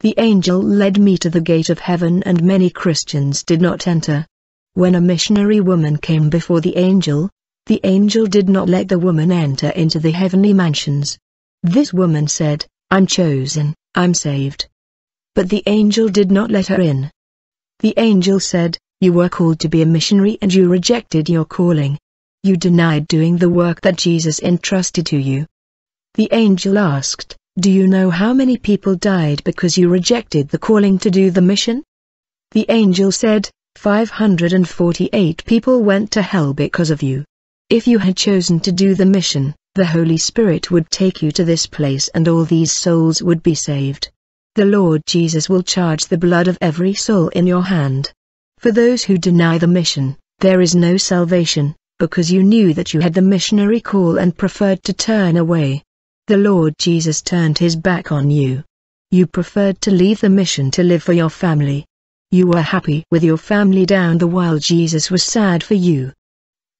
The angel led me to the gate of heaven and many Christians did not enter. When a missionary woman came before the angel, the angel did not let the woman enter into the heavenly mansions. This woman said, I'm chosen, I'm saved. But the angel did not let her in. The angel said, You were called to be a missionary and you rejected your calling. You denied doing the work that Jesus entrusted to you. The angel asked, Do you know how many people died because you rejected the calling to do the mission? The angel said, 548 people went to hell because of you. If you had chosen to do the mission, the Holy Spirit would take you to this place and all these souls would be saved. The Lord Jesus will charge the blood of every soul in your hand. For those who deny the mission, there is no salvation, because you knew that you had the missionary call and preferred to turn away. The Lord Jesus turned his back on you. You preferred to leave the mission to live for your family. You were happy with your family down the while Jesus was sad for you.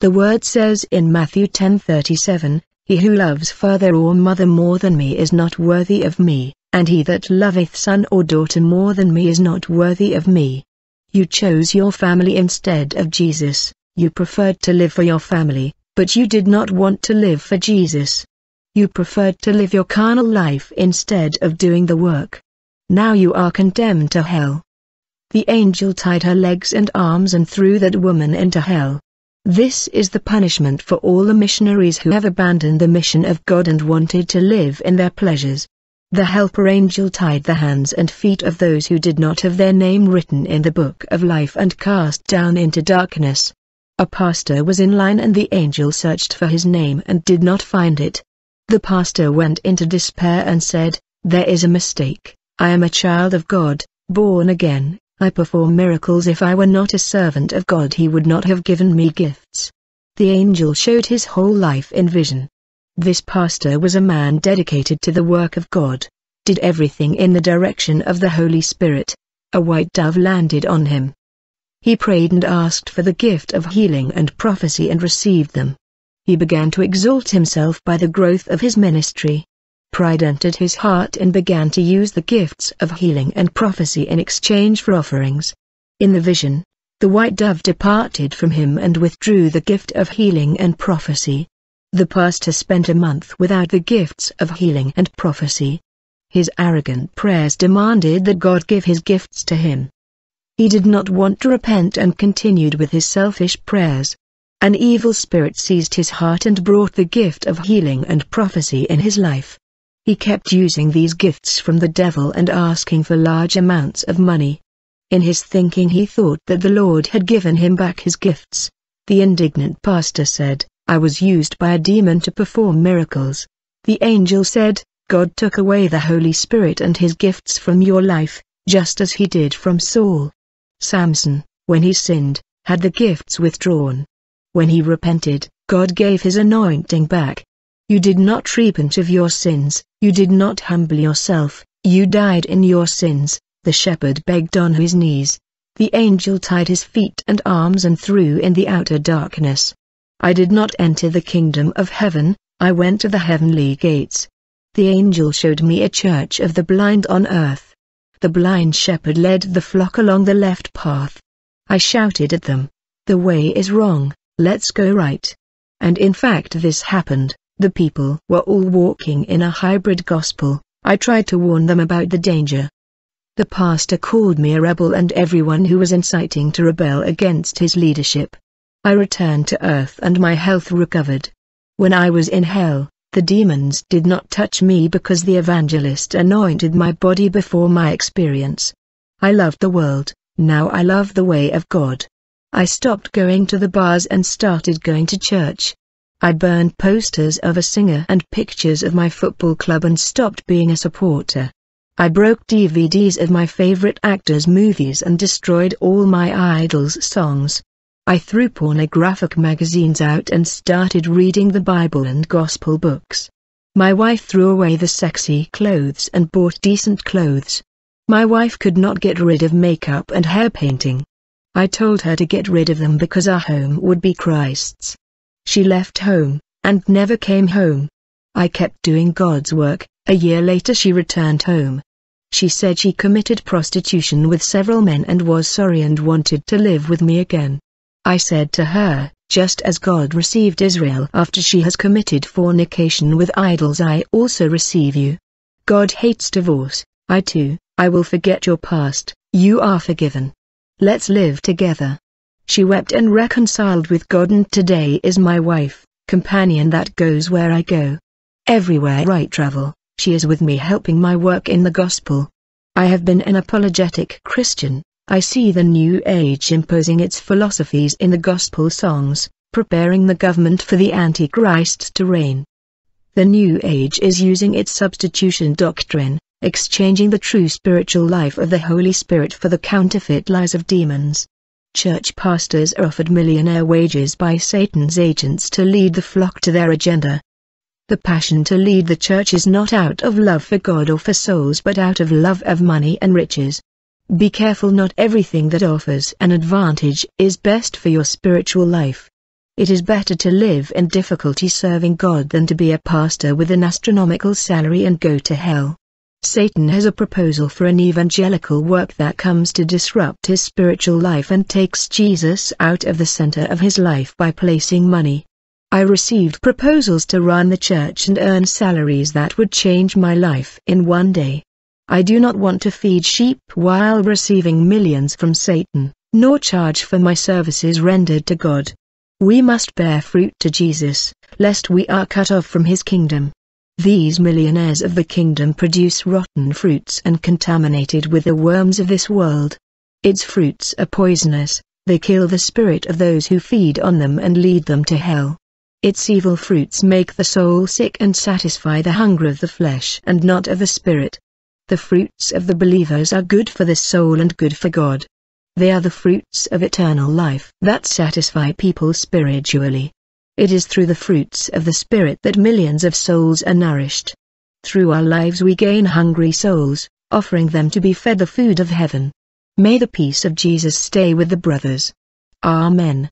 The word says in Matthew 10:37, He who loves father or mother more than me is not worthy of me and he that loveth son or daughter more than me is not worthy of me. You chose your family instead of Jesus, you preferred to live for your family, but you did not want to live for Jesus. You preferred to live your carnal life instead of doing the work. Now you are condemned to hell. The angel tied her legs and arms and threw that woman into hell. This is the punishment for all the missionaries who have abandoned the mission of God and wanted to live in their pleasures. The helper angel tied the hands and feet of those who did not have their name written in the book of life and cast down into darkness. A pastor was in line and the angel searched for his name and did not find it. The pastor went into despair and said, There is a mistake, I am a child of God, born again, I perform miracles if I were not a servant of God he would not have given me gifts. The angel showed his whole life in vision. This pastor was a man dedicated to the work of God, did everything in the direction of the Holy Spirit. A white dove landed on him. He prayed and asked for the gift of healing and prophecy and received them. He began to exalt himself by the growth of his ministry. Pride entered his heart and began to use the gifts of healing and prophecy in exchange for offerings. In the vision, the white dove departed from him and withdrew the gift of healing and prophecy. The pastor spent a month without the gifts of healing and prophecy. His arrogant prayers demanded that God give his gifts to him. He did not want to repent and continued with his selfish prayers. An evil spirit seized his heart and brought the gift of healing and prophecy in his life. He kept using these gifts from the devil and asking for large amounts of money. In his thinking he thought that the Lord had given him back his gifts. The indignant pastor said, I was used by a demon to perform miracles. The angel said, God took away the Holy Spirit and his gifts from your life, just as he did from Saul. Samson, when he sinned, had the gifts withdrawn. When he repented, God gave his anointing back. You did not repent of your sins, you did not humble yourself, you died in your sins, the shepherd begged on his knees. The angel tied his feet and arms and threw in the outer darkness. I did not enter the kingdom of heaven, I went to the heavenly gates. The angel showed me a church of the blind on earth. The blind shepherd led the flock along the left path. I shouted at them, the way is wrong, let's go right. And in fact this happened, the people were all walking in a hybrid gospel, I tried to warn them about the danger. The pastor called me a rebel and everyone who was inciting to rebel against his leadership. I returned to earth and my health recovered. When I was in hell, the demons did not touch me because the evangelist anointed my body before my experience. I loved the world, now I love the way of God. I stopped going to the bars and started going to church. I burned posters of a singer and pictures of my football club and stopped being a supporter. I broke DVDs of my favorite actors' movies and destroyed all my idols' songs. I threw pornographic magazines out and started reading the Bible and gospel books. My wife threw away the sexy clothes and bought decent clothes. My wife could not get rid of makeup and hair painting. I told her to get rid of them because our home would be Christ's. She left home, and never came home. I kept doing God's work, a year later she returned home. She said she committed prostitution with several men and was sorry and wanted to live with me again. I said to her, just as God received Israel after she has committed fornication with idols I also receive you. God hates divorce, I too, I will forget your past, you are forgiven. Let's live together. She wept and reconciled with God and today is my wife, companion that goes where I go. Everywhere I travel, she is with me helping my work in the gospel. I have been an apologetic Christian, I see the New Age imposing its philosophies in the gospel songs, preparing the government for the Antichrist to reign. The New Age is using its substitution doctrine, exchanging the true spiritual life of the Holy Spirit for the counterfeit lies of demons. Church pastors are offered millionaire wages by Satan's agents to lead the flock to their agenda. The passion to lead the church is not out of love for God or for souls but out of love of money and riches. Be careful not everything that offers an advantage is best for your spiritual life. It is better to live in difficulty serving God than to be a pastor with an astronomical salary and go to hell. Satan has a proposal for an evangelical work that comes to disrupt his spiritual life and takes Jesus out of the center of his life by placing money. I received proposals to run the church and earn salaries that would change my life in one day. I do not want to feed sheep while receiving millions from Satan, nor charge for my services rendered to God. We must bear fruit to Jesus, lest we are cut off from his kingdom. These millionaires of the kingdom produce rotten fruits and contaminated with the worms of this world. Its fruits are poisonous, they kill the spirit of those who feed on them and lead them to hell. Its evil fruits make the soul sick and satisfy the hunger of the flesh and not of the spirit. The fruits of the believers are good for the soul and good for God. They are the fruits of eternal life that satisfy people spiritually. It is through the fruits of the Spirit that millions of souls are nourished. Through our lives we gain hungry souls, offering them to be fed the food of heaven. May the peace of Jesus stay with the brothers. Amen.